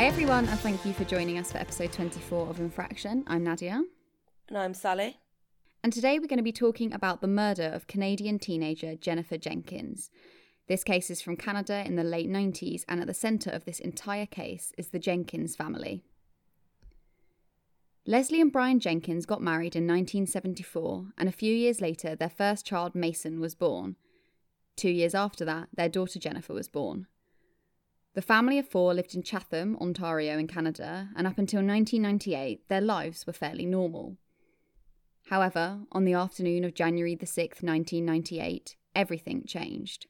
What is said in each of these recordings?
Hi, everyone, and thank you for joining us for episode 24 of Infraction. I'm Nadia. And I'm Sally. And today we're going to be talking about the murder of Canadian teenager Jennifer Jenkins. This case is from Canada in the late 90s, and at the centre of this entire case is the Jenkins family. Leslie and Brian Jenkins got married in 1974, and a few years later, their first child, Mason, was born. Two years after that, their daughter Jennifer was born. The family of four lived in Chatham, Ontario, in Canada, and up until 1998, their lives were fairly normal. However, on the afternoon of January the 6th, 1998, everything changed.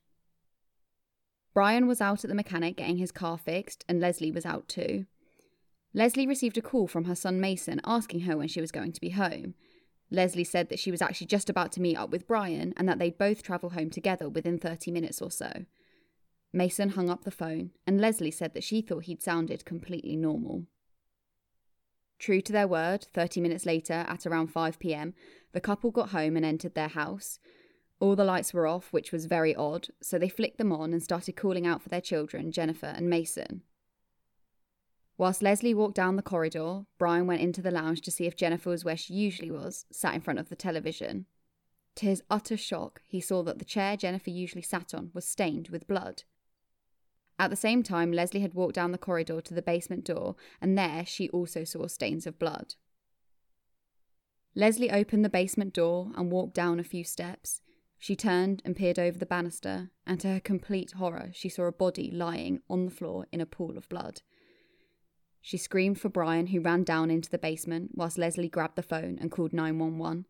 Brian was out at the mechanic getting his car fixed, and Leslie was out too. Leslie received a call from her son Mason asking her when she was going to be home. Leslie said that she was actually just about to meet up with Brian and that they'd both travel home together within 30 minutes or so. Mason hung up the phone, and Leslie said that she thought he'd sounded completely normal. True to their word, 30 minutes later, at around 5 pm, the couple got home and entered their house. All the lights were off, which was very odd, so they flicked them on and started calling out for their children, Jennifer and Mason. Whilst Leslie walked down the corridor, Brian went into the lounge to see if Jennifer was where she usually was, sat in front of the television. To his utter shock, he saw that the chair Jennifer usually sat on was stained with blood. At the same time, Leslie had walked down the corridor to the basement door, and there she also saw stains of blood. Leslie opened the basement door and walked down a few steps. She turned and peered over the banister, and to her complete horror, she saw a body lying on the floor in a pool of blood. She screamed for Brian, who ran down into the basement, whilst Leslie grabbed the phone and called 911.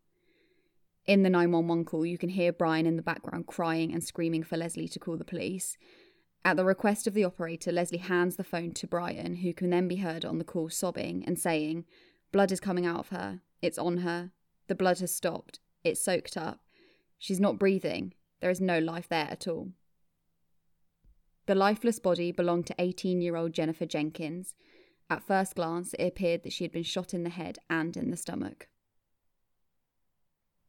In the 911 call, you can hear Brian in the background crying and screaming for Leslie to call the police. At the request of the operator, Leslie hands the phone to Brian, who can then be heard on the call sobbing and saying, Blood is coming out of her. It's on her. The blood has stopped. It's soaked up. She's not breathing. There is no life there at all. The lifeless body belonged to 18 year old Jennifer Jenkins. At first glance, it appeared that she had been shot in the head and in the stomach.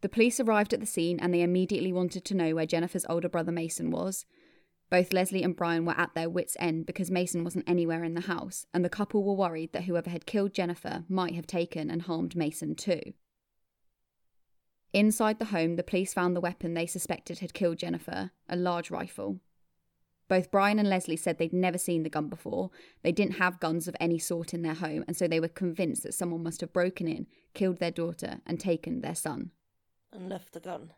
The police arrived at the scene and they immediately wanted to know where Jennifer's older brother Mason was. Both Leslie and Brian were at their wits' end because Mason wasn't anywhere in the house, and the couple were worried that whoever had killed Jennifer might have taken and harmed Mason too. Inside the home, the police found the weapon they suspected had killed Jennifer a large rifle. Both Brian and Leslie said they'd never seen the gun before. They didn't have guns of any sort in their home, and so they were convinced that someone must have broken in, killed their daughter, and taken their son. And left the gun.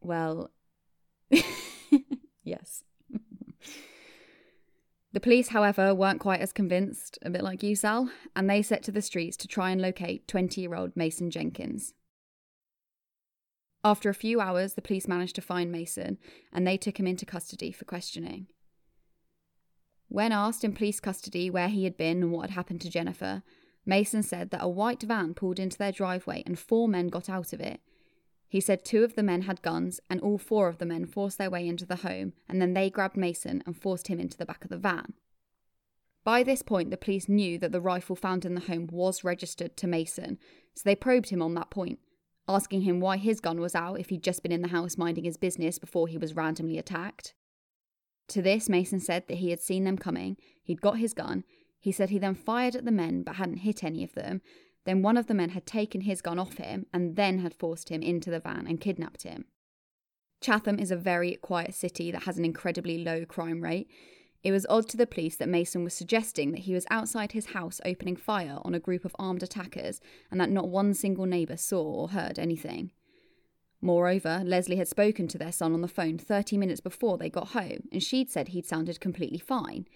Well, yes. the police, however, weren't quite as convinced, a bit like you, Sal, and they set to the streets to try and locate 20 year old Mason Jenkins. After a few hours, the police managed to find Mason and they took him into custody for questioning. When asked in police custody where he had been and what had happened to Jennifer, Mason said that a white van pulled into their driveway and four men got out of it. He said two of the men had guns and all four of the men forced their way into the home and then they grabbed Mason and forced him into the back of the van. By this point, the police knew that the rifle found in the home was registered to Mason, so they probed him on that point asking him why his gun was out if he'd just been in the house minding his business before he was randomly attacked. To this, Mason said that he had seen them coming, he'd got his gun, he said he then fired at the men but hadn't hit any of them, then one of the men had taken his gun off him and then had forced him into the van and kidnapped him. Chatham is a very quiet city that has an incredibly low crime rate, it was odd to the police that Mason was suggesting that he was outside his house opening fire on a group of armed attackers and that not one single neighbour saw or heard anything. Moreover, Leslie had spoken to their son on the phone 30 minutes before they got home, and she'd said he'd sounded completely fine.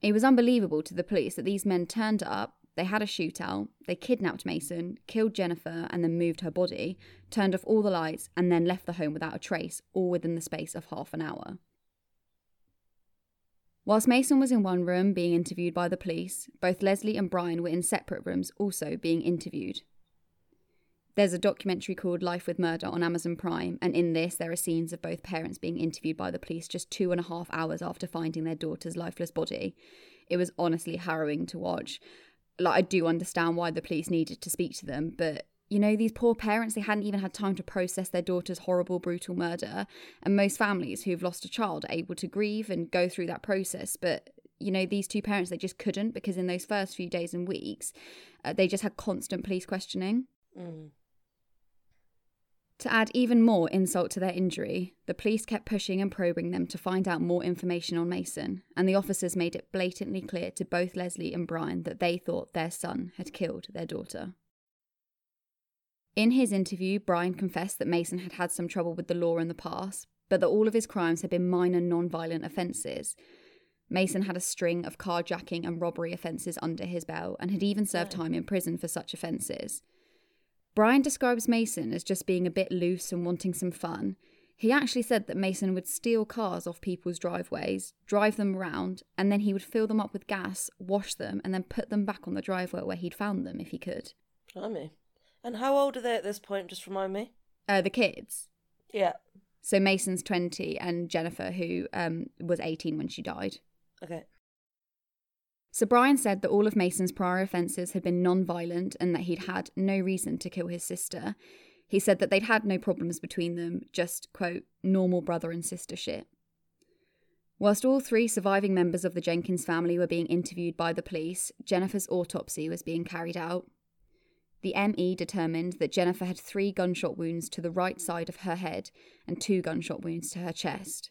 It was unbelievable to the police that these men turned up, they had a shootout, they kidnapped Mason, killed Jennifer, and then moved her body, turned off all the lights, and then left the home without a trace, all within the space of half an hour. Whilst Mason was in one room being interviewed by the police, both Leslie and Brian were in separate rooms also being interviewed. There's a documentary called Life with Murder on Amazon Prime, and in this, there are scenes of both parents being interviewed by the police just two and a half hours after finding their daughter's lifeless body. It was honestly harrowing to watch. Like, I do understand why the police needed to speak to them, but you know, these poor parents, they hadn't even had time to process their daughter's horrible, brutal murder. And most families who've lost a child are able to grieve and go through that process. But you know, these two parents, they just couldn't because in those first few days and weeks, uh, they just had constant police questioning. Mm. To add even more insult to their injury, the police kept pushing and probing them to find out more information on Mason, and the officers made it blatantly clear to both Leslie and Brian that they thought their son had killed their daughter. In his interview, Brian confessed that Mason had had some trouble with the law in the past, but that all of his crimes had been minor non violent offences. Mason had a string of carjacking and robbery offences under his belt and had even served time in prison for such offences. Brian describes Mason as just being a bit loose and wanting some fun. He actually said that Mason would steal cars off people's driveways, drive them around, and then he would fill them up with gas, wash them, and then put them back on the driveway where he'd found them if he could. Blimey. And how old are they at this point? Just remind me. Uh, the kids. Yeah. So Mason's 20 and Jennifer, who um, was 18 when she died. Okay. So Brian said that all of Mason's prior offences had been non violent and that he'd had no reason to kill his sister. He said that they'd had no problems between them, just, quote, normal brother and sister shit. Whilst all three surviving members of the Jenkins family were being interviewed by the police, Jennifer's autopsy was being carried out. The ME determined that Jennifer had three gunshot wounds to the right side of her head and two gunshot wounds to her chest.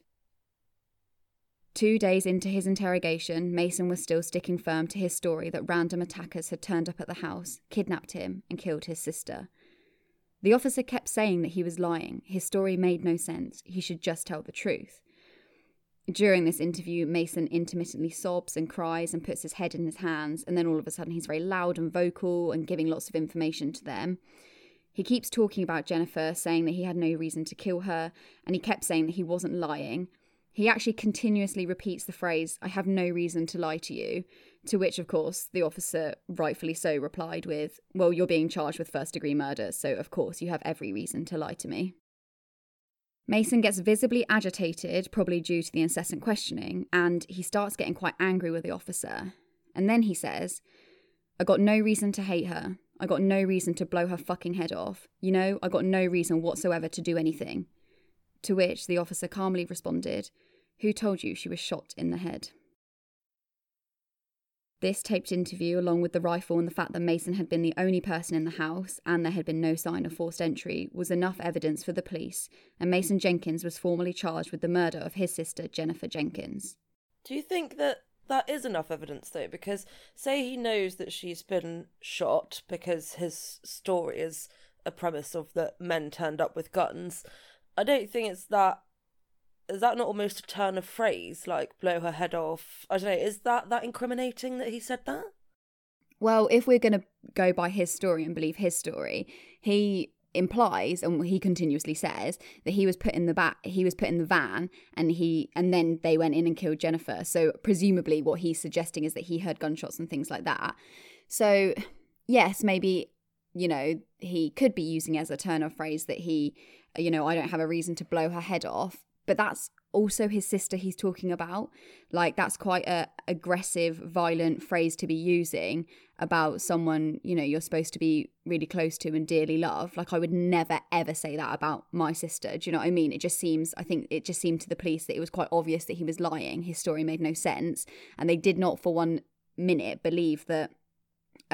Two days into his interrogation, Mason was still sticking firm to his story that random attackers had turned up at the house, kidnapped him, and killed his sister. The officer kept saying that he was lying. His story made no sense. He should just tell the truth. During this interview, Mason intermittently sobs and cries and puts his head in his hands, and then all of a sudden he's very loud and vocal and giving lots of information to them. He keeps talking about Jennifer, saying that he had no reason to kill her, and he kept saying that he wasn't lying. He actually continuously repeats the phrase, I have no reason to lie to you, to which, of course, the officer, rightfully so, replied with, Well, you're being charged with first degree murder, so of course you have every reason to lie to me. Mason gets visibly agitated, probably due to the incessant questioning, and he starts getting quite angry with the officer. And then he says, I got no reason to hate her. I got no reason to blow her fucking head off. You know, I got no reason whatsoever to do anything. To which the officer calmly responded, Who told you she was shot in the head? This taped interview, along with the rifle and the fact that Mason had been the only person in the house and there had been no sign of forced entry, was enough evidence for the police, and Mason Jenkins was formally charged with the murder of his sister, Jennifer Jenkins. Do you think that that is enough evidence, though? Because, say he knows that she's been shot because his story is a premise of that men turned up with guns. I don't think it's that. Is that not almost a turn of phrase, like blow her head off? I don't know. Is that that incriminating that he said that? Well, if we're going to go by his story and believe his story, he implies and he continuously says that he was put in the back he was put in the van and he and then they went in and killed Jennifer so presumably what he's suggesting is that he heard gunshots and things like that so yes maybe you know he could be using as a turn of phrase that he you know I don't have a reason to blow her head off. But that's also his sister he's talking about. Like that's quite a aggressive violent phrase to be using about someone you know you're supposed to be really close to and dearly love like i would never ever say that about my sister. Do you know what i mean? It just seems i think it just seemed to the police that it was quite obvious that he was lying. His story made no sense. And they did not for one minute believe that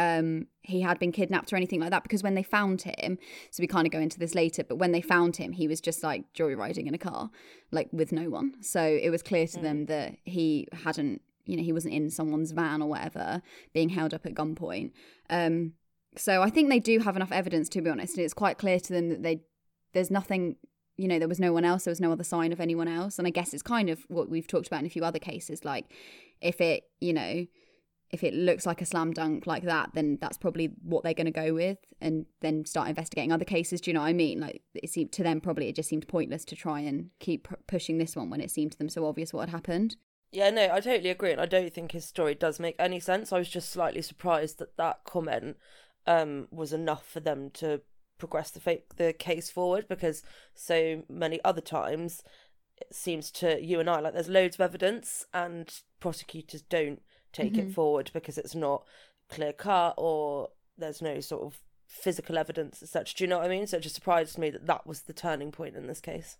um he had been kidnapped or anything like that because when they found him so we kind of go into this later but when they found him he was just like joyriding in a car like with no one so it was clear to mm. them that he hadn't you know he wasn't in someone's van or whatever being held up at gunpoint um so i think they do have enough evidence to be honest and it's quite clear to them that they there's nothing you know there was no one else there was no other sign of anyone else and i guess it's kind of what we've talked about in a few other cases like if it you know if it looks like a slam dunk like that, then that's probably what they're going to go with, and then start investigating other cases. Do you know what I mean? Like it seemed to them probably it just seemed pointless to try and keep pushing this one when it seemed to them so obvious what had happened. Yeah, no, I totally agree, and I don't think his story does make any sense. I was just slightly surprised that that comment um, was enough for them to progress the fake the case forward because so many other times it seems to you and I like there's loads of evidence and prosecutors don't take mm-hmm. it forward because it's not clear cut or there's no sort of physical evidence as such. Do you know what I mean? So it just surprised me that that was the turning point in this case.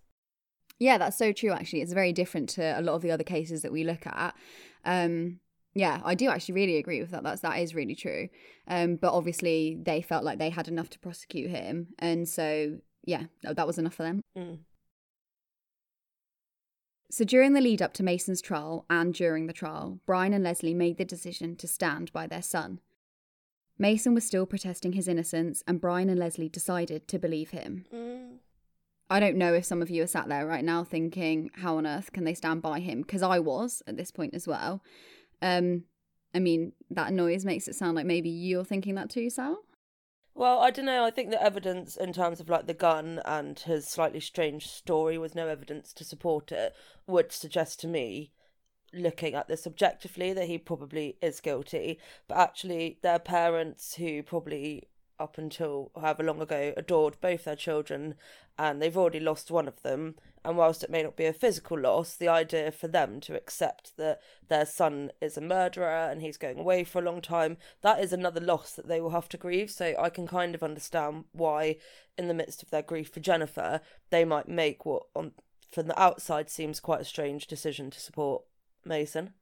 Yeah, that's so true, actually. It's very different to a lot of the other cases that we look at. Um, yeah, I do actually really agree with that. That's that is really true. Um, but obviously they felt like they had enough to prosecute him, and so yeah, that was enough for them. Mm. So during the lead up to Mason's trial and during the trial, Brian and Leslie made the decision to stand by their son. Mason was still protesting his innocence, and Brian and Leslie decided to believe him. Mm. I don't know if some of you are sat there right now thinking, how on earth can they stand by him? Because I was at this point as well. Um, I mean, that noise makes it sound like maybe you're thinking that too, Sal. Well, I don't know. I think the evidence in terms of like the gun and his slightly strange story with no evidence to support it would suggest to me, looking at this objectively, that he probably is guilty. But actually, their parents, who probably up until however long ago adored both their children and they've already lost one of them. And whilst it may not be a physical loss the idea for them to accept that their son is a murderer and he's going away for a long time that is another loss that they will have to grieve. So i can kind of understand why in the midst of their grief for jennifer they might make what on from the outside seems quite a strange decision to support mason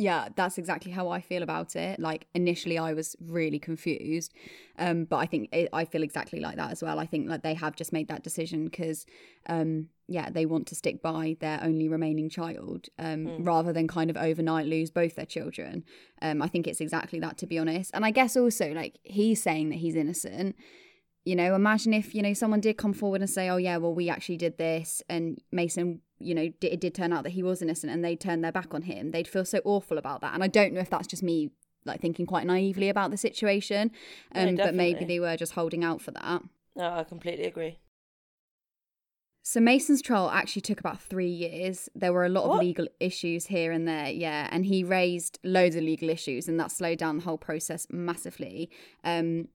yeah, that's exactly how I feel about it. Like initially, I was really confused, um, but I think it, I feel exactly like that as well. I think like they have just made that decision because, um, yeah, they want to stick by their only remaining child um, mm. rather than kind of overnight lose both their children. Um, I think it's exactly that, to be honest. And I guess also like he's saying that he's innocent. You know, imagine if you know someone did come forward and say, "Oh yeah, well we actually did this," and Mason you know, it did turn out that he was innocent and they turned their back on him, they'd feel so awful about that. And I don't know if that's just me like thinking quite naively about the situation, um, but maybe they were just holding out for that. No, I completely agree. So Mason's trial actually took about three years. There were a lot what? of legal issues here and there, yeah, and he raised loads of legal issues, and that slowed down the whole process massively. Um,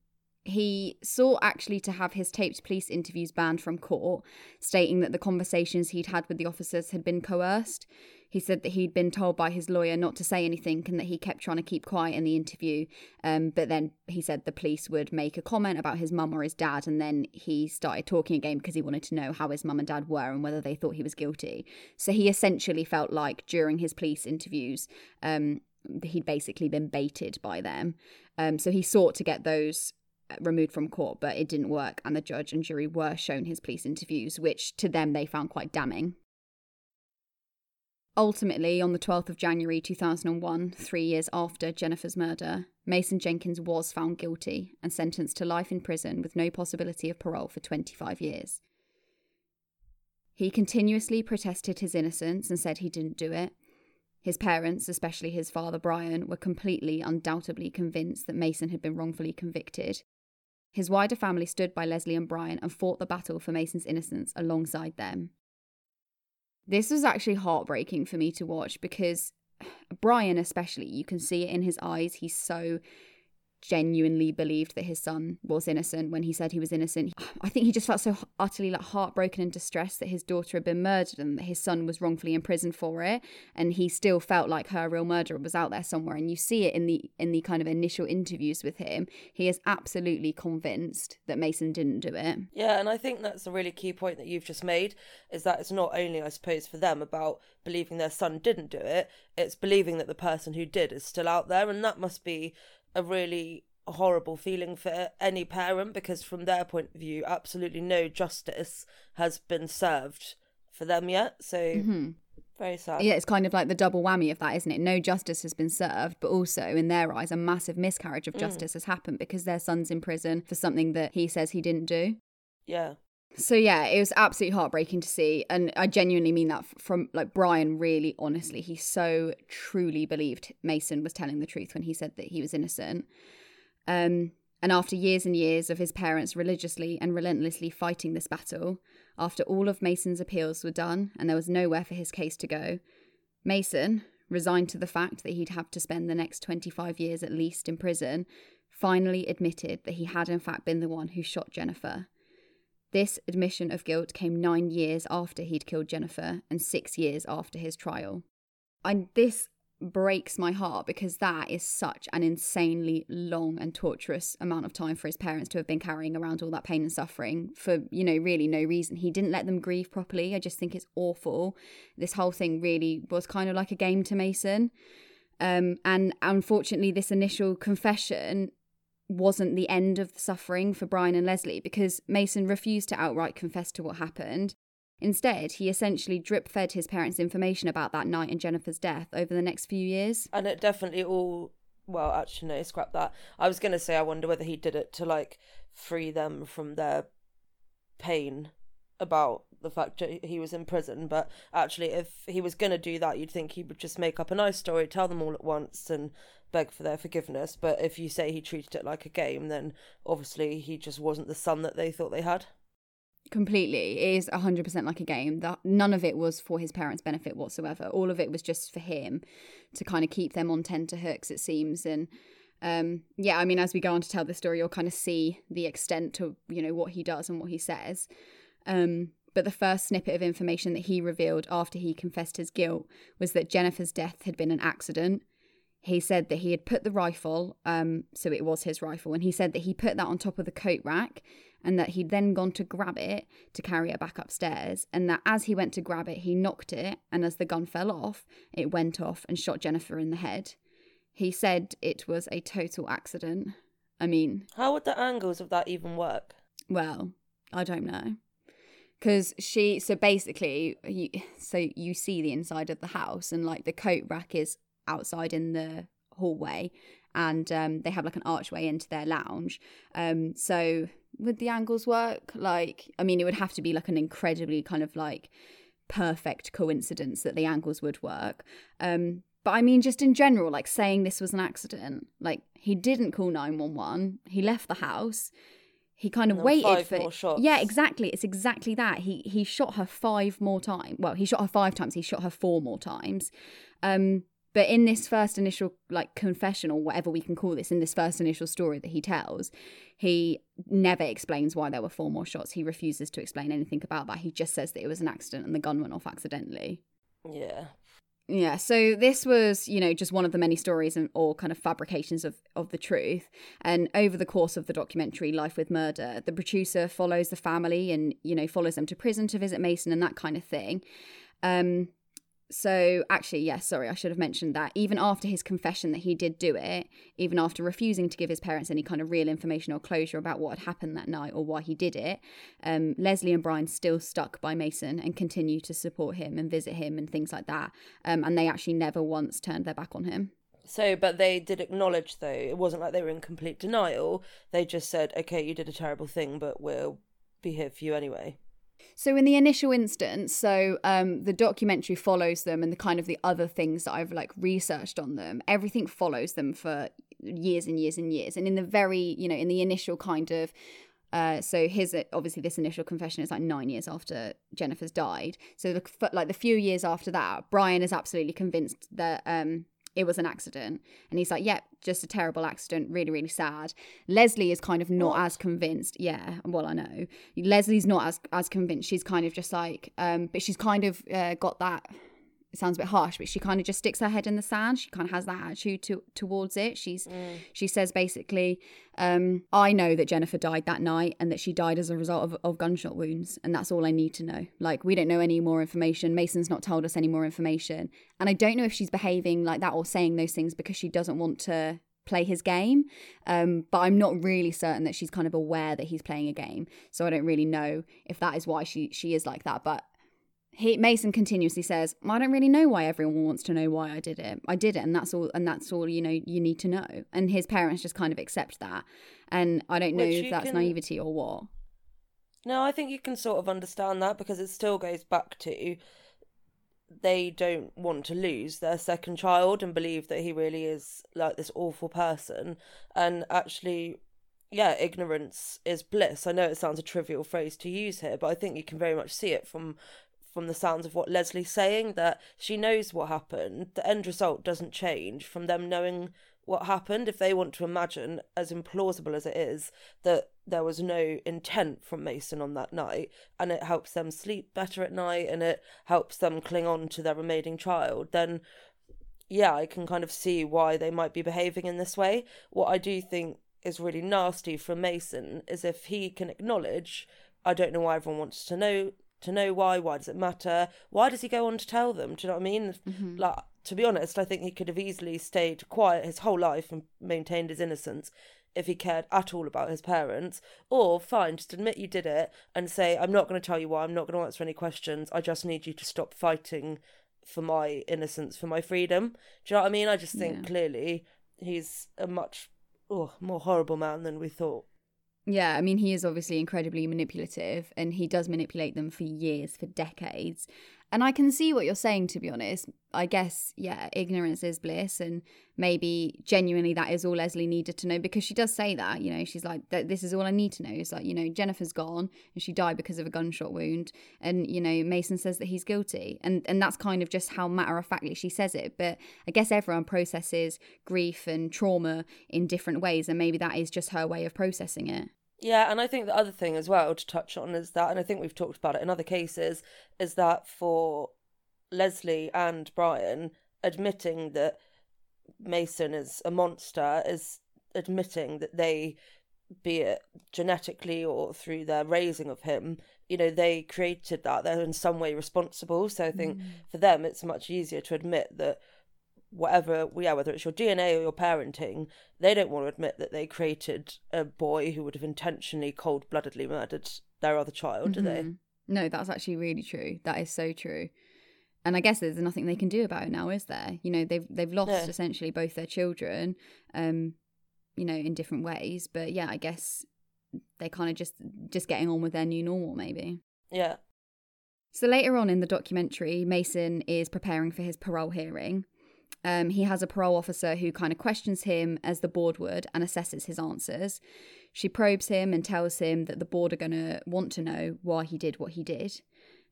he sought actually to have his taped police interviews banned from court, stating that the conversations he'd had with the officers had been coerced. He said that he'd been told by his lawyer not to say anything and that he kept trying to keep quiet in the interview. Um, but then he said the police would make a comment about his mum or his dad, and then he started talking again because he wanted to know how his mum and dad were and whether they thought he was guilty. So he essentially felt like during his police interviews, um, he'd basically been baited by them. Um, so he sought to get those removed from court, but it didn't work, and the judge and jury were shown his police interviews, which to them they found quite damning. Ultimately, on the 12th of January 2001, three years after Jennifer's murder, Mason Jenkins was found guilty and sentenced to life in prison with no possibility of parole for 25 years. He continuously protested his innocence and said he didn't do it. His parents, especially his father Brian, were completely, undoubtedly convinced that Mason had been wrongfully convicted, his wider family stood by Leslie and Brian and fought the battle for Mason's innocence alongside them. This was actually heartbreaking for me to watch because Brian, especially, you can see it in his eyes. He's so genuinely believed that his son was innocent when he said he was innocent. I think he just felt so utterly like heartbroken and distressed that his daughter had been murdered and that his son was wrongfully imprisoned for it and he still felt like her real murderer was out there somewhere and you see it in the in the kind of initial interviews with him he is absolutely convinced that Mason didn't do it. Yeah, and I think that's a really key point that you've just made is that it's not only I suppose for them about believing their son didn't do it, it's believing that the person who did is still out there and that must be a really horrible feeling for any parent because from their point of view absolutely no justice has been served for them yet so mm-hmm. very sad yeah it's kind of like the double whammy of that isn't it no justice has been served but also in their eyes a massive miscarriage of mm. justice mm. has happened because their son's in prison for something that he says he didn't do yeah so yeah, it was absolutely heartbreaking to see, and I genuinely mean that from like Brian. Really, honestly, he so truly believed Mason was telling the truth when he said that he was innocent. Um, and after years and years of his parents religiously and relentlessly fighting this battle, after all of Mason's appeals were done and there was nowhere for his case to go, Mason, resigned to the fact that he'd have to spend the next 25 years at least in prison, finally admitted that he had in fact been the one who shot Jennifer this admission of guilt came nine years after he'd killed Jennifer and six years after his trial. And this breaks my heart because that is such an insanely long and torturous amount of time for his parents to have been carrying around all that pain and suffering for, you know, really no reason. He didn't let them grieve properly. I just think it's awful. This whole thing really was kind of like a game to Mason. Um, and unfortunately, this initial confession wasn't the end of the suffering for Brian and Leslie because Mason refused to outright confess to what happened. Instead, he essentially drip fed his parents information about that night and Jennifer's death over the next few years. And it definitely all, well, actually, no, scrap that. I was going to say, I wonder whether he did it to like free them from their pain about the fact that he was in prison. But actually, if he was going to do that, you'd think he would just make up a nice story, tell them all at once, and beg for their forgiveness. But if you say he treated it like a game, then obviously he just wasn't the son that they thought they had. Completely. It is 100% like a game. That none of it was for his parents' benefit whatsoever. All of it was just for him to kind of keep them on tenterhooks, it seems. And um, yeah, I mean, as we go on to tell the story, you'll kind of see the extent to, you know, what he does and what he says. Um, but the first snippet of information that he revealed after he confessed his guilt was that Jennifer's death had been an accident he said that he had put the rifle, um, so it was his rifle, and he said that he put that on top of the coat rack and that he'd then gone to grab it to carry it back upstairs, and that as he went to grab it, he knocked it, and as the gun fell off, it went off and shot Jennifer in the head. He said it was a total accident. I mean, how would the angles of that even work? Well, I don't know. Because she, so basically, you, so you see the inside of the house, and like the coat rack is outside in the hallway and um, they have like an archway into their lounge. Um, so would the angles work? Like, I mean, it would have to be like an incredibly kind of like perfect coincidence that the angles would work. Um, but I mean, just in general, like saying this was an accident, like he didn't call 911, he left the house. He kind of waited for Yeah, exactly. It's exactly that. He he shot her five more times. Well, he shot her five times. He shot her four more times. Um, but in this first initial like confession or whatever we can call this, in this first initial story that he tells, he never explains why there were four more shots. He refuses to explain anything about that. He just says that it was an accident and the gun went off accidentally. Yeah. Yeah, so this was, you know, just one of the many stories and or kind of fabrications of of the truth. And over the course of the documentary Life with Murder, the producer follows the family and, you know, follows them to prison to visit Mason and that kind of thing. Um so actually yes sorry i should have mentioned that even after his confession that he did do it even after refusing to give his parents any kind of real information or closure about what had happened that night or why he did it um, leslie and brian still stuck by mason and continue to support him and visit him and things like that um, and they actually never once turned their back on him so, but they did acknowledge, though, it wasn't like they were in complete denial. They just said, okay, you did a terrible thing, but we'll be here for you anyway. So in the initial instance, so um, the documentary follows them and the kind of the other things that I've like researched on them. Everything follows them for years and years and years. And in the very, you know, in the initial kind of uh, so his obviously this initial confession is like nine years after Jennifer's died. So the, like the few years after that, Brian is absolutely convinced that um, it was an accident. And he's like, yep, yeah, just a terrible accident, really, really sad. Leslie is kind of not as convinced. Yeah, well, I know. Leslie's not as as convinced. She's kind of just like, um, but she's kind of uh, got that it sounds a bit harsh, but she kind of just sticks her head in the sand. She kind of has that attitude to, towards it. She's mm. she says basically, um, I know that Jennifer died that night and that she died as a result of, of gunshot wounds, and that's all I need to know. Like we don't know any more information. Mason's not told us any more information, and I don't know if she's behaving like that or saying those things because she doesn't want to play his game. Um, but I'm not really certain that she's kind of aware that he's playing a game. So I don't really know if that is why she she is like that. But he Mason continuously says, "I don't really know why everyone wants to know why I did it. I did it, and that's all. And that's all you know. You need to know." And his parents just kind of accept that. And I don't know Which if that's can... naivety or what. No, I think you can sort of understand that because it still goes back to they don't want to lose their second child and believe that he really is like this awful person. And actually, yeah, ignorance is bliss. I know it sounds a trivial phrase to use here, but I think you can very much see it from from the sounds of what Leslie's saying that she knows what happened. The end result doesn't change from them knowing what happened. If they want to imagine, as implausible as it is, that there was no intent from Mason on that night, and it helps them sleep better at night and it helps them cling on to their remaining child, then yeah, I can kind of see why they might be behaving in this way. What I do think is really nasty from Mason is if he can acknowledge, I don't know why everyone wants to know to know why. Why does it matter? Why does he go on to tell them? Do you know what I mean? Mm-hmm. Like to be honest, I think he could have easily stayed quiet his whole life and maintained his innocence if he cared at all about his parents. Or fine, just admit you did it and say, I'm not going to tell you why. I'm not going to answer any questions. I just need you to stop fighting for my innocence, for my freedom. Do you know what I mean? I just think yeah. clearly he's a much oh, more horrible man than we thought. Yeah, I mean, he is obviously incredibly manipulative and he does manipulate them for years, for decades. And I can see what you're saying, to be honest. I guess, yeah, ignorance is bliss. And maybe genuinely that is all Leslie needed to know because she does say that, you know, she's like, this is all I need to know. It's like, you know, Jennifer's gone and she died because of a gunshot wound. And, you know, Mason says that he's guilty. And, and that's kind of just how matter of factly she says it. But I guess everyone processes grief and trauma in different ways. And maybe that is just her way of processing it. Yeah, and I think the other thing as well to touch on is that, and I think we've talked about it in other cases, is that for Leslie and Brian, admitting that Mason is a monster is admitting that they, be it genetically or through their raising of him, you know, they created that. They're in some way responsible. So I think mm. for them, it's much easier to admit that whatever, yeah, whether it's your DNA or your parenting, they don't want to admit that they created a boy who would have intentionally cold bloodedly murdered their other child, mm-hmm. do they? Mm-hmm. No, that's actually really true. That is so true. And I guess there's nothing they can do about it now, is there? You know, they've they've lost yeah. essentially both their children, um, you know, in different ways. But yeah, I guess they're kind of just just getting on with their new normal, maybe. Yeah. So later on in the documentary, Mason is preparing for his parole hearing, um, he has a parole officer who kind of questions him as the board would and assesses his answers. She probes him and tells him that the board are going to want to know why he did what he did.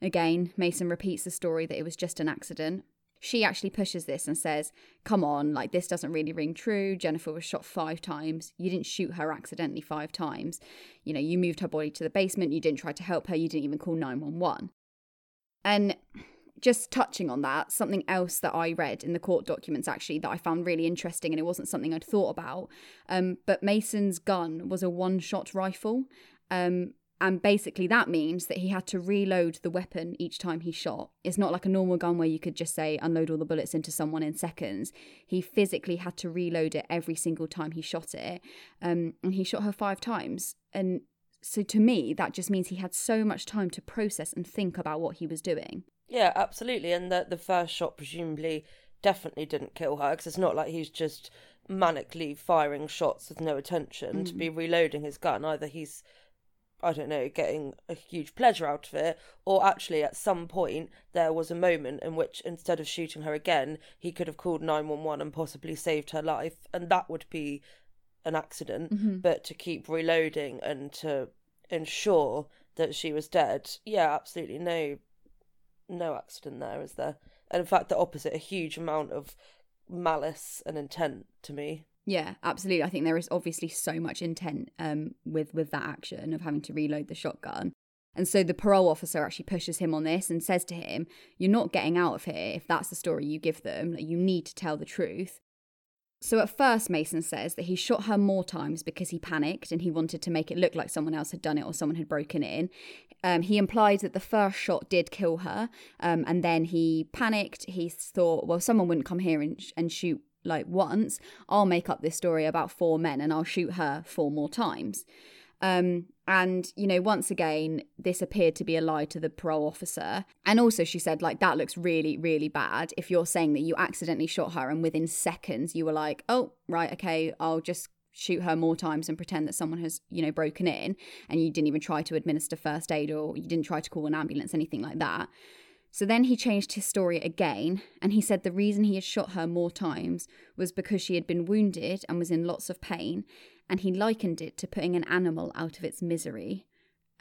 Again, Mason repeats the story that it was just an accident. She actually pushes this and says, Come on, like this doesn't really ring true. Jennifer was shot five times. You didn't shoot her accidentally five times. You know, you moved her body to the basement. You didn't try to help her. You didn't even call 911. And just touching on that, something else that I read in the court documents actually that I found really interesting, and it wasn't something I'd thought about. Um, but Mason's gun was a one shot rifle. Um, and basically, that means that he had to reload the weapon each time he shot. It's not like a normal gun where you could just say unload all the bullets into someone in seconds. He physically had to reload it every single time he shot it. Um, and he shot her five times. And so to me, that just means he had so much time to process and think about what he was doing. Yeah, absolutely. And the the first shot presumably definitely didn't kill her because it's not like he's just manically firing shots with no attention mm. to be mm. reloading his gun. Either he's I don't know, getting a huge pleasure out of it, or actually at some point there was a moment in which instead of shooting her again, he could have called 911 and possibly saved her life, and that would be an accident. Mm-hmm. But to keep reloading and to ensure that she was dead, yeah, absolutely no no accident there, is there? And in fact, the opposite, a huge amount of malice and intent to me. Yeah, absolutely. I think there is obviously so much intent um, with with that action of having to reload the shotgun. And so the parole officer actually pushes him on this and says to him, You're not getting out of here if that's the story you give them. Like, you need to tell the truth. So at first, Mason says that he shot her more times because he panicked and he wanted to make it look like someone else had done it or someone had broken in. Um, he implies that the first shot did kill her, um, and then he panicked. He thought, well, someone wouldn't come here and, and shoot like once. I'll make up this story about four men and I'll shoot her four more times. Um, and, you know, once again, this appeared to be a lie to the parole officer. And also, she said, like, that looks really, really bad. If you're saying that you accidentally shot her and within seconds you were like, oh, right, okay, I'll just shoot her more times and pretend that someone has, you know, broken in and you didn't even try to administer first aid or you didn't try to call an ambulance, anything like that. So then he changed his story again, and he said the reason he had shot her more times was because she had been wounded and was in lots of pain, and he likened it to putting an animal out of its misery.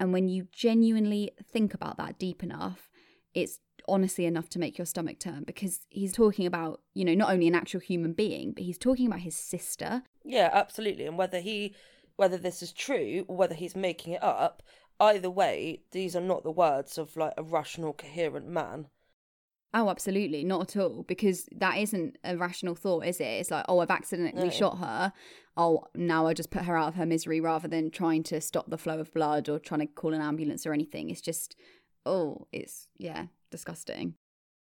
And when you genuinely think about that deep enough, it's honestly enough to make your stomach turn because he's talking about, you know, not only an actual human being, but he's talking about his sister. Yeah, absolutely. And whether he whether this is true or whether he's making it up, either way, these are not the words of like a rational, coherent man. Oh, absolutely. Not at all. Because that isn't a rational thought, is it? It's like, oh, I've accidentally No. shot her. Oh, now I just put her out of her misery rather than trying to stop the flow of blood or trying to call an ambulance or anything. It's just, oh, it's, yeah, disgusting.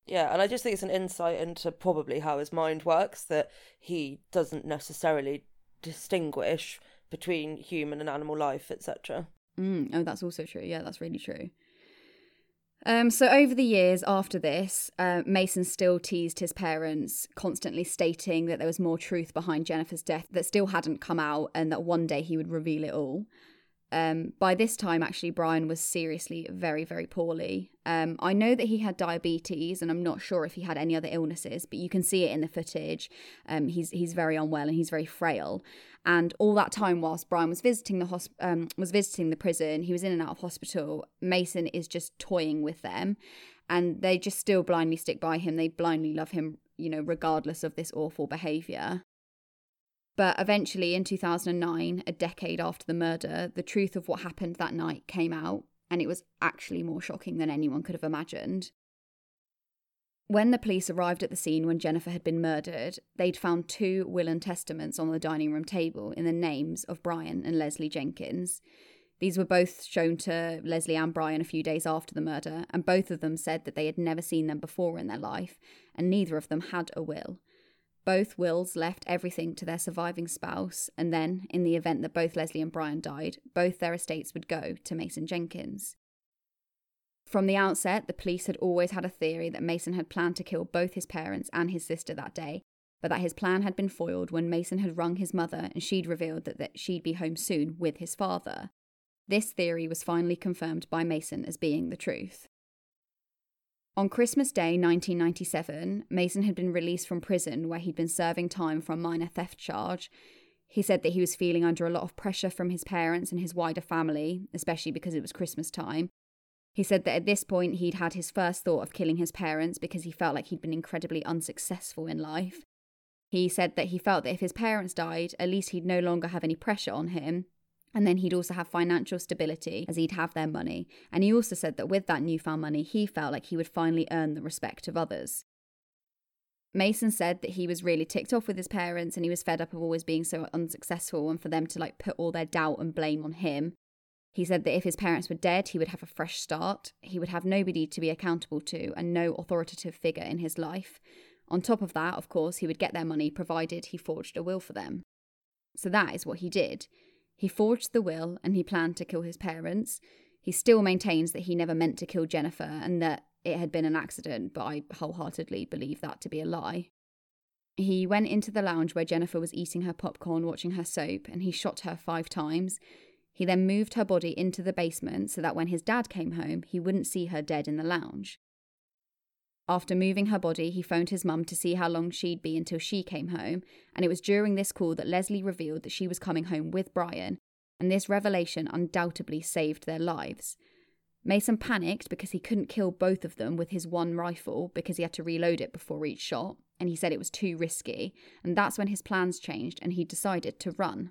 Yeah, and I just think it's an insight into probably how his mind works that he doesn't necessarily distinguish between human and animal life, etc. Mm, oh, that's also true. Yeah, that's really true. Um, so over the years after this, uh, Mason still teased his parents, constantly stating that there was more truth behind Jennifer's death that still hadn't come out, and that one day he would reveal it all. Um, by this time, actually, Brian was seriously very, very poorly. Um, I know that he had diabetes, and I'm not sure if he had any other illnesses, but you can see it in the footage. Um, he's he's very unwell and he's very frail. And all that time, whilst Brian was visiting the hosp- um, was visiting the prison, he was in and out of hospital. Mason is just toying with them, and they just still blindly stick by him. They blindly love him, you know, regardless of this awful behaviour. But eventually, in 2009, a decade after the murder, the truth of what happened that night came out, and it was actually more shocking than anyone could have imagined. When the police arrived at the scene when Jennifer had been murdered, they'd found two will and testaments on the dining room table in the names of Brian and Leslie Jenkins. These were both shown to Leslie and Brian a few days after the murder, and both of them said that they had never seen them before in their life, and neither of them had a will. Both wills left everything to their surviving spouse, and then, in the event that both Leslie and Brian died, both their estates would go to Mason Jenkins. From the outset, the police had always had a theory that Mason had planned to kill both his parents and his sister that day, but that his plan had been foiled when Mason had rung his mother and she'd revealed that, that she'd be home soon with his father. This theory was finally confirmed by Mason as being the truth. On Christmas Day 1997, Mason had been released from prison where he'd been serving time for a minor theft charge. He said that he was feeling under a lot of pressure from his parents and his wider family, especially because it was Christmas time. He said that at this point he'd had his first thought of killing his parents because he felt like he'd been incredibly unsuccessful in life. He said that he felt that if his parents died, at least he'd no longer have any pressure on him, and then he'd also have financial stability as he'd have their money. And he also said that with that newfound money, he felt like he would finally earn the respect of others. Mason said that he was really ticked off with his parents and he was fed up of always being so unsuccessful and for them to like put all their doubt and blame on him. He said that if his parents were dead, he would have a fresh start. He would have nobody to be accountable to and no authoritative figure in his life. On top of that, of course, he would get their money provided he forged a will for them. So that is what he did. He forged the will and he planned to kill his parents. He still maintains that he never meant to kill Jennifer and that it had been an accident, but I wholeheartedly believe that to be a lie. He went into the lounge where Jennifer was eating her popcorn, watching her soap, and he shot her five times. He then moved her body into the basement so that when his dad came home, he wouldn't see her dead in the lounge. After moving her body, he phoned his mum to see how long she'd be until she came home, and it was during this call that Leslie revealed that she was coming home with Brian, and this revelation undoubtedly saved their lives. Mason panicked because he couldn't kill both of them with his one rifle because he had to reload it before each shot, and he said it was too risky, and that's when his plans changed and he decided to run.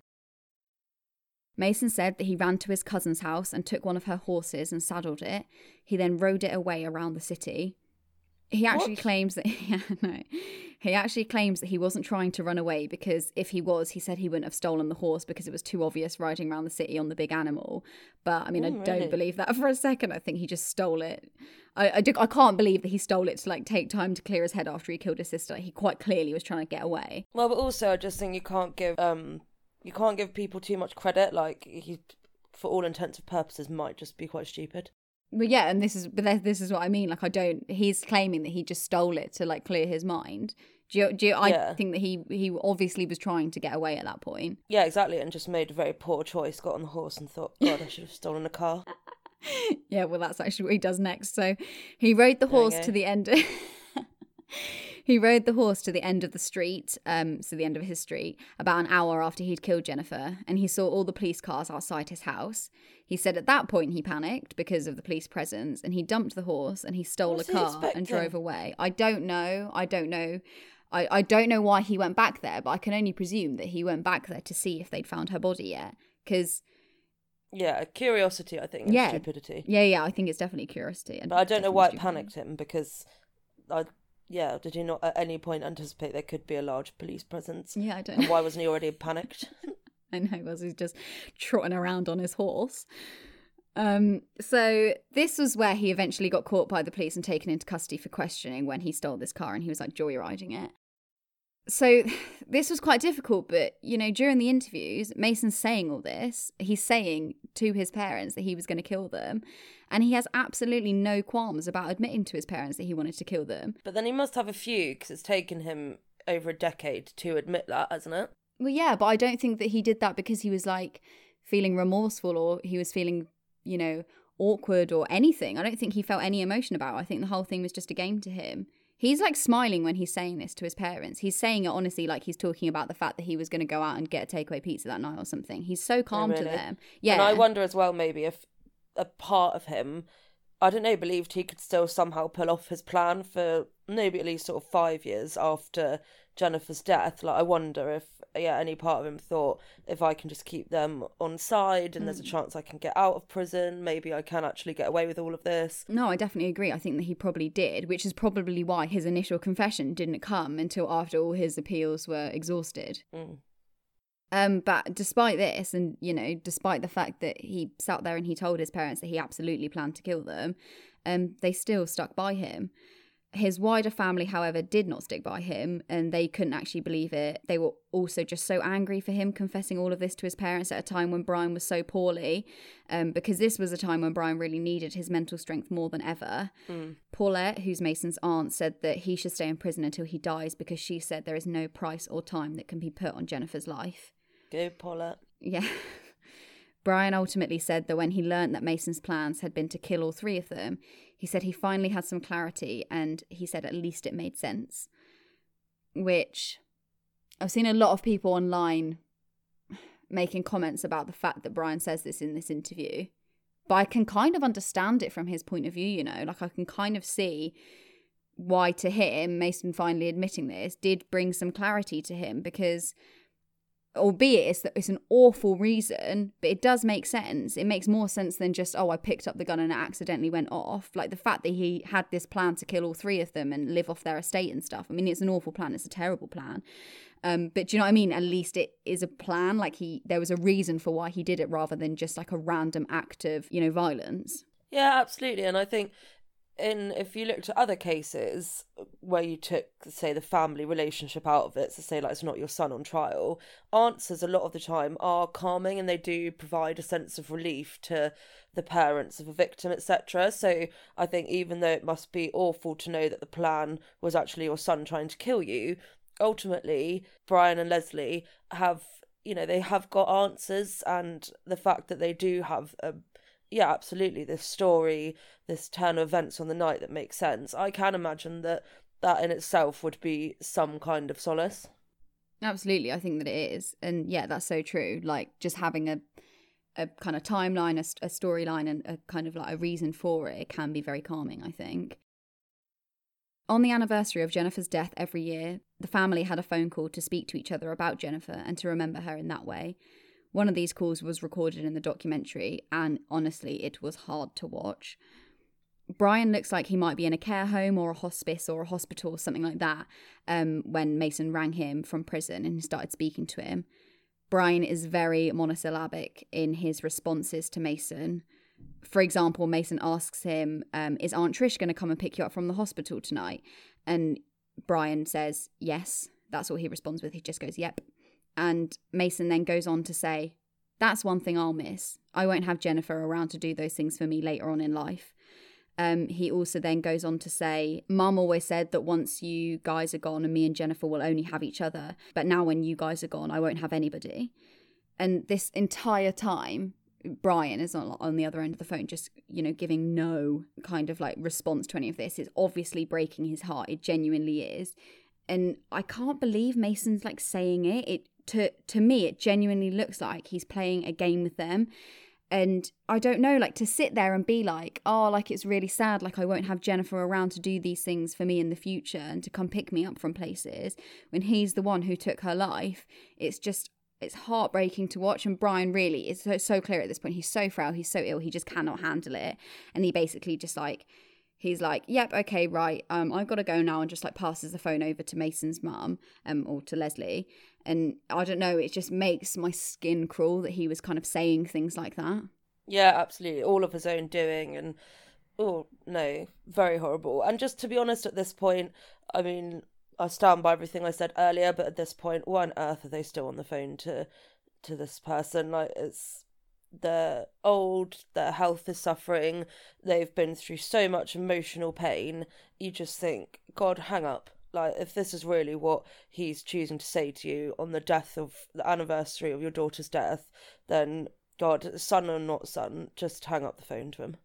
Mason said that he ran to his cousin's house and took one of her horses and saddled it. He then rode it away around the city. He actually What? claims that yeah, no. He actually claims that he wasn't trying to run away because if he was, he said he wouldn't have stolen the horse because it was too obvious riding around the city on the big animal. But I mean, Oh, I really? don't believe that for a second. I think he just stole it. I I, do, I can't believe that he stole it to like take time to clear his head after he killed his sister. He quite clearly was trying to get away. Well, but also I just think you can't give um you can't give people too much credit. Like he, for all intents and purposes, might just be quite stupid. But yeah, and this is but this is what I mean. Like I don't. He's claiming that he just stole it to like clear his mind. Do you, do you, I Yeah. think that he he obviously was trying to get away at that point. Yeah, exactly, and just made a very poor choice. Got on the horse and thought, God, I should have stolen a car. yeah, well, that's actually what he does next. So he rode the There horse to the end. he rode the horse to the end of the street, um, so the end of his street, about an hour after he'd killed Jennifer, and he saw all the police cars outside his house. He said at that point he panicked because of the police presence, and he dumped the horse and he stole What's a car and drove away. I don't know. I don't know. I, I don't know why he went back there, but I can only presume that he went back there to see if they'd found her body yet. Because Yeah, curiosity, I think, and Yeah. stupidity. yeah, yeah, I think it's definitely curiosity. And But I don't know why it panicked him because I yeah, did he not at any point anticipate there could be a large police presence? Yeah, I don't And why wasn't he already panicked? I know, he was he's just trotting around on his horse. Um, so this was where he eventually got caught by the police and taken into custody for questioning when he stole this car and he was like joyriding it. So this was quite difficult, but you know, during the interviews, Mason's saying all this. He's saying to his parents that he was going to kill them, and he has absolutely no qualms about admitting to his parents that he wanted to kill them. but then he must have a few because it's taken him over a decade to admit that, hasn't it? Well, yeah, but I don't think that he did that because he was like feeling remorseful or he was feeling, you know, awkward or anything. I don't think he felt any emotion about it. I think the whole thing was just a game to him. He's like smiling when he's saying this to his parents. He's saying it honestly, like he's talking about the fact that he was going to go out and get a takeaway pizza that night or something. He's so oh, calm to really? them. Yeah. And I wonder as well, maybe if a part of him, I don't know, believed he could still somehow pull off his plan for maybe at least sort of five years after Jennifer's death. Like, I wonder if, yeah, any part of him thought if I can just keep them on side and there's a Mm. chance I can get out of prison, maybe I can actually get away with all of this. No, I definitely agree. I think that he probably did, which is probably why his initial confession didn't come until after all his appeals were exhausted. Mm. Um, but despite this, and you know, despite the fact that he sat there and he told his parents that he absolutely planned to kill them, um, they still stuck by him. His wider family, however, did not stick by him, and they couldn't actually believe it. They were also just so angry for him confessing all of this to his parents at a time when Brian was so poorly, um, because this was a time when Brian really needed his mental strength more than ever. Mm. Paulette, who's Mason's aunt, said that he should stay in prison until he dies because she said there is no price or time that can be put on Jennifer's life. Go, Paulette. Yeah. Brian ultimately said that when he learned that Mason's plans had been to kill all three of them, he said he finally had some clarity and he said at least it made sense. Which I've seen a lot of people online making comments about the fact that Brian says this in this interview. But I can kind of understand it from his point of view, you know, like I can kind of see why to him Mason finally admitting this did bring some clarity to him because albeit it's, it's an awful reason, but it does make sense. It makes more sense than just, oh, I picked up the gun and it accidentally went off. Like the fact that he had this plan to kill all three of them and live off their estate and stuff. I mean, it's an awful plan. It's a terrible plan. Um, but do you know what I mean? At least it is a plan. Like he, there was a reason for why he did it rather than just like a random act of, you know, violence. Yeah, absolutely. And I think in if you looked at other cases where you took say the family relationship out of it, so say like it's not your son on trial, answers a lot of the time are calming and they do provide a sense of relief to the parents of a victim, etc. So I think even though it must be awful to know that the plan was actually your son trying to kill you, ultimately Brian and Leslie have you know they have got answers and the fact that they do have a yeah, absolutely. This story, this turn of events on the night that makes sense. I can imagine that that in itself would be some kind of solace. Absolutely, I think that it is, and yeah, that's so true. Like just having a a kind of timeline, a, a storyline, and a kind of like a reason for it, it can be very calming. I think. On the anniversary of Jennifer's death every year, the family had a phone call to speak to each other about Jennifer and to remember her in that way. One of these calls was recorded in the documentary, and honestly, it was hard to watch. Brian looks like he might be in a care home or a hospice or a hospital or something like that um, when Mason rang him from prison and started speaking to him. Brian is very monosyllabic in his responses to Mason. For example, Mason asks him, um, Is Aunt Trish going to come and pick you up from the hospital tonight? And Brian says, Yes. That's all he responds with. He just goes, Yep. And Mason then goes on to say, That's one thing I'll miss. I won't have Jennifer around to do those things for me later on in life. Um, he also then goes on to say, Mum always said that once you guys are gone and me and Jennifer will only have each other, but now when you guys are gone, I won't have anybody. And this entire time, Brian is on, on the other end of the phone, just, you know, giving no kind of like response to any of this. It's obviously breaking his heart. It genuinely is. And I can't believe Mason's like saying it. It to to me it genuinely looks like he's playing a game with them and I don't know, like to sit there and be like, oh, like it's really sad, like I won't have Jennifer around to do these things for me in the future and to come pick me up from places when he's the one who took her life. It's just, it's heartbreaking to watch. And Brian really is so, so clear at this point. He's so frail, he's so ill, he just cannot handle it. And he basically just like, he's like, "Yep, okay, right. Um, I've got to go now," and just like passes the phone over to Mason's mum, um, or to Leslie. And I don't know, it just makes my skin crawl that he was kind of saying things like that. Yeah, absolutely. All of his own doing, and oh no, very horrible. And just to be honest, at this point, I mean, I stand by everything I said earlier, but at this point, why on earth are they still on the phone to to this person? Like it's they're old, their health is suffering, they've been through so much emotional pain. You just think, God, hang up. Like, if this is really what he's choosing to say to you on the death of the anniversary of your daughter's death, then God, son or not son, just hang up the phone to him.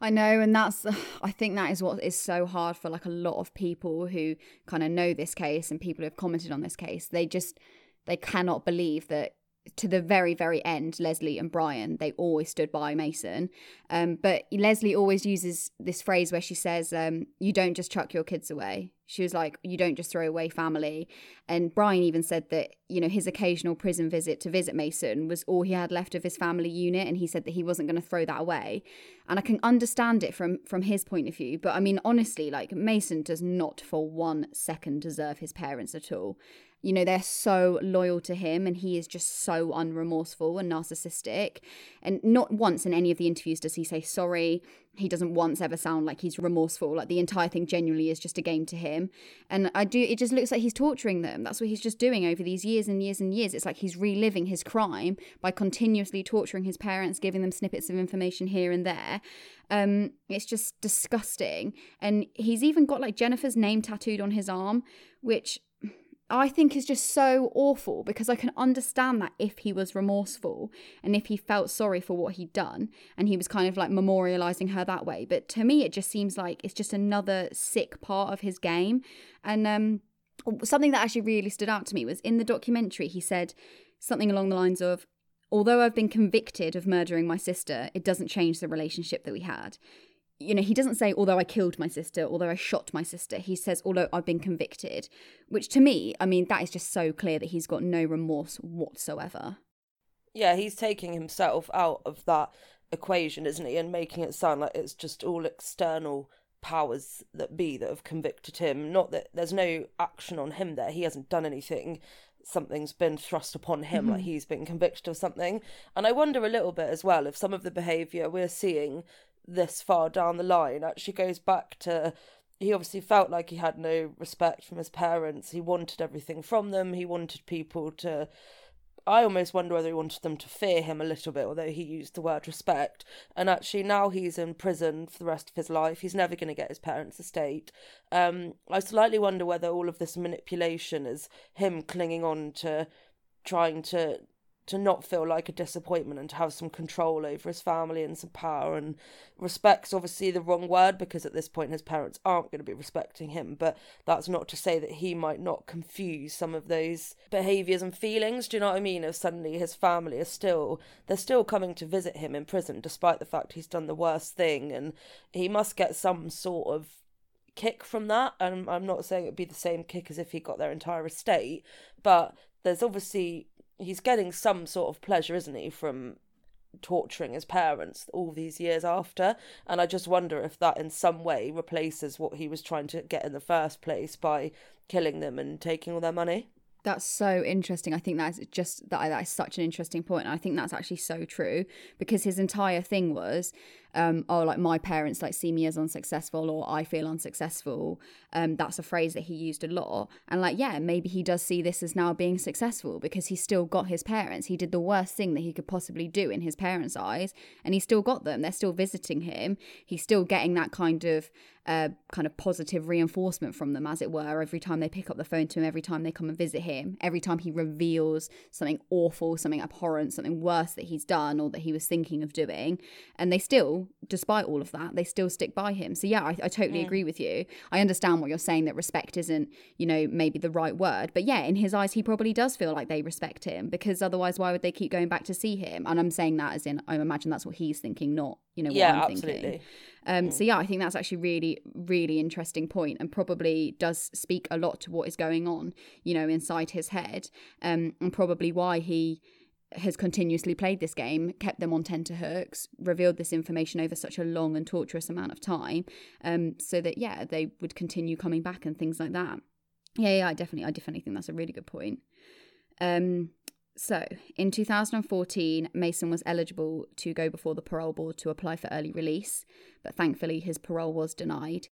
I know, and that's I think that is what is so hard for like a lot of people who kind of know this case and people who have commented on this case. They just they cannot believe that to the very very end leslie and brian they always stood by mason. Um, but leslie always uses this phrase where she says um, you don't just chuck your kids away. She was like you don't just throw away family. And brian even said that you know his occasional prison visit to visit mason was all he had left of his family unit and he said that he wasn't going to throw that away. And i can understand it from from his point of view but i mean honestly like mason does not for one second deserve his parents at all you know they're so loyal to him and he is just so unremorseful and narcissistic. And not once in any of the interviews does he say sorry. He doesn't once ever sound like he's remorseful like the entire thing genuinely is just a game to him. And i do it just looks like he's torturing them. That's what he's just doing over these years and years and years. It's like he's reliving his crime by continuously torturing his parents giving them snippets of information here and there. Um it's just disgusting. And he's even got like jennifer's name tattooed on his arm which I think is just so awful because I can understand that if he was remorseful and if he felt sorry for what he'd done and he was kind of like memorializing her that way. But to me, it just seems like it's just another sick part of his game. And um, something that actually really stood out to me was in the documentary, he said something along the lines of, Although I've been convicted of murdering my sister, it doesn't change the relationship that we had you know, he doesn't say, although I killed my sister, although I shot my sister. He says, although I've been convicted, which to me, I mean, that is just so clear that he's got no remorse whatsoever. Yeah, he's taking himself out of that equation, isn't he? And making it sound like it's just all external powers that be that have convicted him. Not that there's no action on him there. He hasn't done anything. Something's been thrust upon him, mm-hmm. like he's been convicted of something. And I wonder a little bit as well if some of the behaviour we're seeing this far down the line actually goes back to he obviously felt like he had no respect from his parents. He wanted everything from them. He wanted people to. I almost wonder whether he wanted them to fear him a little bit, although he used the word respect. And actually, now he's in prison for the rest of his life. He's never going to get his parents' estate. Um, I slightly wonder whether all of this manipulation is him clinging on to trying to to not feel like a disappointment and to have some control over his family and some power and respect's obviously the wrong word because at this point his parents aren't going to be respecting him but that's not to say that he might not confuse some of those behaviors and feelings do you know what i mean? If suddenly his family is still they're still coming to visit him in prison despite the fact he's done the worst thing and he must get some sort of kick from that and i'm not saying it'd be the same kick as if he got their entire estate but there's obviously he's getting some sort of pleasure, isn't he, from torturing his parents all these years after. And I just wonder if that in some way replaces what he was trying to get in the first place by killing them and taking all their money. That's so interesting. I think that's just that that is such an interesting point. And I think that's actually so true because his entire thing was um, oh, like my parents like see me as unsuccessful or I feel unsuccessful. Um, that's a phrase that he used a lot. And like, yeah, maybe he does see this as now being successful because he still got his parents. He did the worst thing that he could possibly do in his parents' eyes, and he still got them. They're still visiting him. He's still getting that kind of uh, kind of positive reinforcement from them, as it were, every time they pick up the phone to him, every time they come and visit him, every time he reveals something awful, something abhorrent, something worse that he's done or that he was thinking of doing. And they still despite all of that, they still stick by him. So yeah, I, I totally mm. agree with you. I understand what you're saying that respect isn't, you know, maybe the right word, but yeah, in his eyes, he probably does feel like they respect him because otherwise, why would they keep going back to see him? And I'm saying that as in, I imagine that's what he's thinking, not you know what yeah, I'm absolutely. thinking. Um, mm. So yeah, I think that's actually really, really interesting point, and probably does speak a lot to what is going on, you know, inside his head, um, and probably why he has continuously played this game, kept them on tenterhooks, revealed this information over such a long and torturous amount of time, um, so that yeah, they would continue coming back and things like that. Yeah, yeah, I definitely, I definitely think that's a really good point. Um, so, in 2014, Mason was eligible to go before the parole board to apply for early release, but thankfully his parole was denied.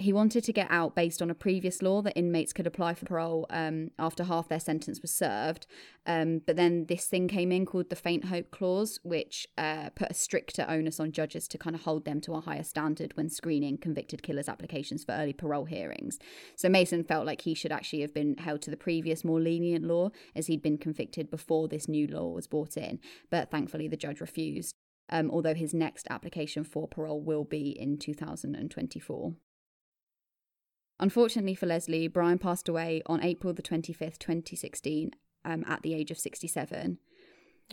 He wanted to get out based on a previous law that inmates could apply for parole um, after half their sentence was served. Um, but then this thing came in called the faint hope clause, which uh, put a stricter onus on judges to kind of hold them to a higher standard when screening convicted killers' applications for early parole hearings. So Mason felt like he should actually have been held to the previous, more lenient law, as he'd been convicted before this new law was brought in. But thankfully, the judge refused. Um, although his next application for parole will be in 2024. Unfortunately for Leslie, Brian passed away on April the 25th, 2016, um, at the age of 67.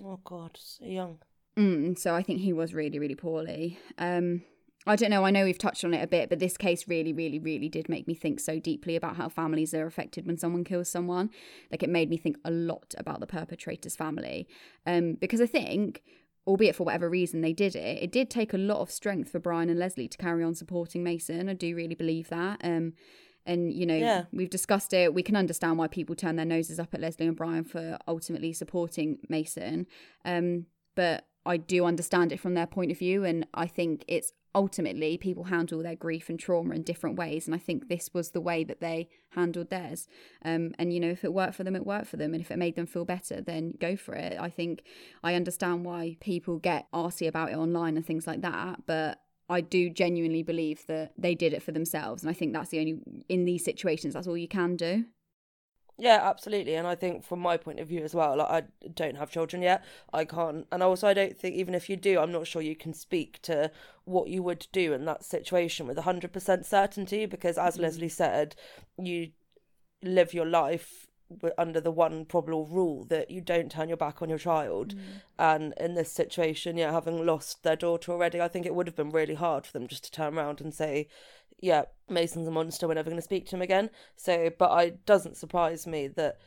Oh, God, so young. Mm, so I think he was really, really poorly. Um, I don't know, I know we've touched on it a bit, but this case really, really, really did make me think so deeply about how families are affected when someone kills someone. Like, it made me think a lot about the perpetrator's family. Um, because I think albeit for whatever reason they did it, it did take a lot of strength for Brian and Leslie to carry on supporting Mason. I do really believe that. Um, and you know, Yeah. we've discussed it. We can understand why people turn their noses up at Leslie and Brian for ultimately supporting Mason. Um, but I do understand it from their point of view, and I think it's ultimately people handle their grief and trauma in different ways, and I think this was the way that they handled theirs. Um, and you know, if it worked for them, it worked for them, and if it made them feel better, then go for it. I think I understand why people get arsy about it online and things like that, but I do genuinely believe that they did it for themselves, and I think that's the only in these situations that's all you can do. Yeah, absolutely. And I think from my point of view as well, like I don't have children yet. I can't and also I don't think even if you do, I'm not sure you can speak to what you would do in that situation with hundred percent certainty because as mm-hmm. Leslie said, you live your life under the one probable rule that you don't turn your back on your child. Mm. And in this situation, yeah, having lost their daughter already, I think it would have been really hard for them just to turn around and say, yeah, Mason's a monster. We're never going to speak to him again. So, but I doesn't surprise me that,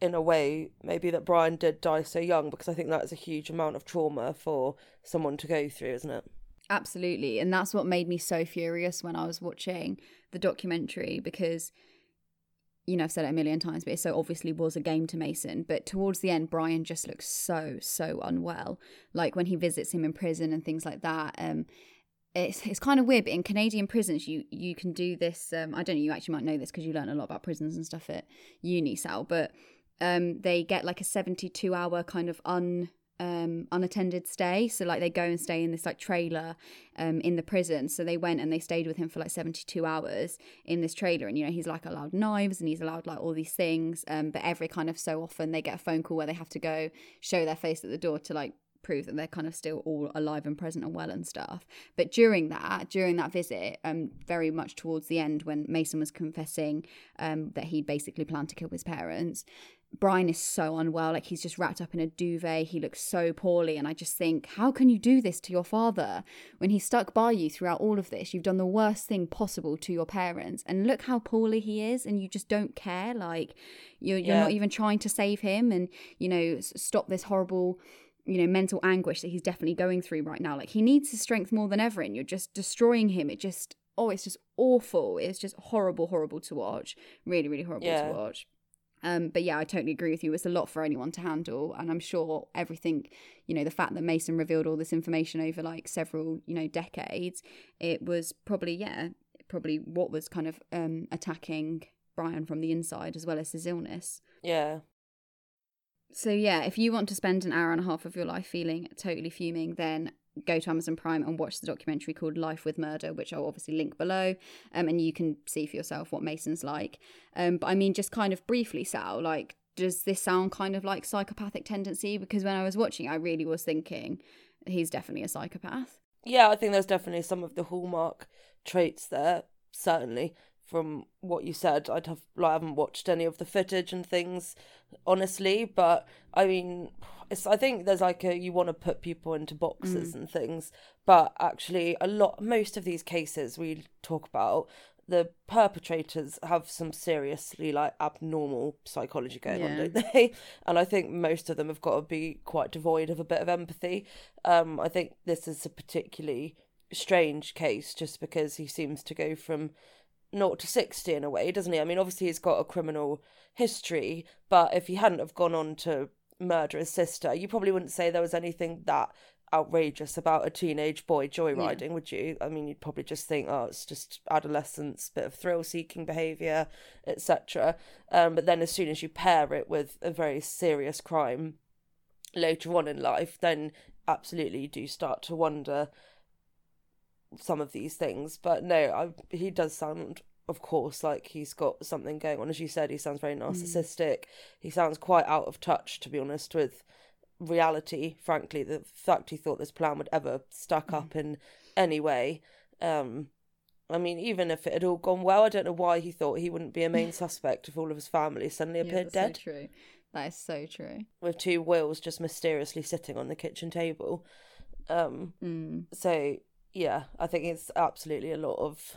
in a way, maybe that Brian did die so young because I think that is a huge amount of trauma for someone to go through, isn't it? Absolutely. And that's what made me so furious when I was watching the documentary because, you know, I've said it a million times, but it so obviously was a game to Mason. But towards the end, Brian just looks so, so unwell. Like when he visits him in prison and things like that. Um, it's, it's kind of weird, but in Canadian prisons, you you can do this. Um, I don't know, you actually might know this because you learn a lot about prisons and stuff at uni, Sal. But um, they get like a seventy-two hour kind of un um unattended stay. So like they go and stay in this like trailer um in the prison. So they went and they stayed with him for like 72 hours in this trailer. And you know he's like allowed knives and he's allowed like all these things. Um but every kind of so often they get a phone call where they have to go show their face at the door to like prove that they're kind of still all alive and present and well and stuff. But during that, during that visit, um, very much towards the end, when Mason was confessing um, that he'd basically planned to kill his parents, Brian is so unwell. Like he's just wrapped up in a duvet. He looks so poorly. And I just think, how can you do this to your father when he stuck by you throughout all of this? You've done the worst thing possible to your parents. And look how poorly he is. And you just don't care. Like you're, you're Yeah. not even trying to save him and, you know, stop this horrible you know mental anguish that he's definitely going through right now like he needs his strength more than ever and you're just destroying him it just oh it's just awful it's just horrible horrible to watch really really horrible Yeah. to watch um but yeah i totally agree with you it's a lot for anyone to handle and i'm sure everything you know the fact that mason revealed all this information over like several you know decades it was probably yeah probably what was kind of um attacking brian from the inside as well as his illness Yeah. so yeah, if you want to spend an hour and a half of your life feeling totally fuming, then go to Amazon Prime and watch the documentary called Life with Murder, which I'll obviously link below, um, and you can see for yourself what Mason's like. Um, but I mean, just kind of briefly, Sal, like, does this sound kind of like psychopathic tendency? Because when I was watching, I really was thinking he's definitely a psychopath. Yeah, I think there's definitely some of the hallmark traits there, certainly. From what you said, I'd have like I haven't watched any of the footage and things, honestly. But I mean, it's I think there's like a you want to put people into boxes and things, but actually a lot most of these cases we talk about the perpetrators have some seriously like abnormal psychology going on, don't they? And I think most of them have got to be quite devoid of a bit of empathy. Um, I think this is a particularly strange case just because he seems to go from naught to 60 in a way, doesn't he? I mean, obviously he's got a criminal history, but if he hadn't have gone on to murder his sister, you probably wouldn't say there was anything that outrageous about a teenage boy joyriding, would you? I mean, you'd probably just think, oh, it's just adolescence, bit of thrill-seeking behaviour, etc. Um, but then as soon as you pair it with a very serious crime later on in life, then absolutely you do start to wonder some of these things. But no, I, he does sound, of course, like he's got something going on. As you said, he sounds very narcissistic. He sounds quite out of touch, to be honest, with reality. Frankly, the fact he thought this plan would ever stack up in any way. Um, I mean, even if it had all gone well, I don't know why he thought he wouldn't be a main suspect if all of his family suddenly appeared that's dead So true. That is so true. with two wills just mysteriously sitting on the kitchen table. Um, Mm. so yeah, I think it's absolutely a lot of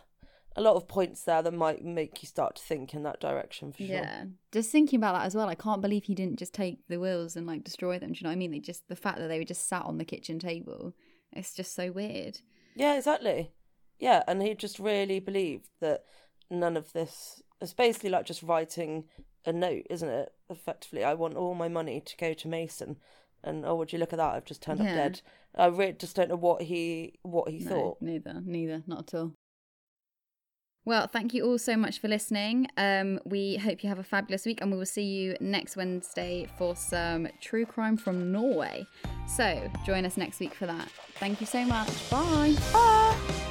a lot of points there that might make you start to think in that direction for sure. Yeah. Just thinking about that as well, I can't believe he didn't just take the wheels and like destroy them. Do you know what I mean? They just the fact that they were just sat on the kitchen table. It's just so weird. Yeah, exactly. Yeah, and he just really believed that none of this it's basically like just writing a note, isn't it? Effectively, I want all my money to go to Mason, and oh, would you look at that? I've just turned Yeah. up dead. I really just don't know what he what he No, thought. neither, neither, not at all. Well, thank you all so much for listening. Um, we hope you have a fabulous week, and we will see you next Wednesday for some true crime from Norway. So join us next week for that. Thank you so much. Bye. Ah!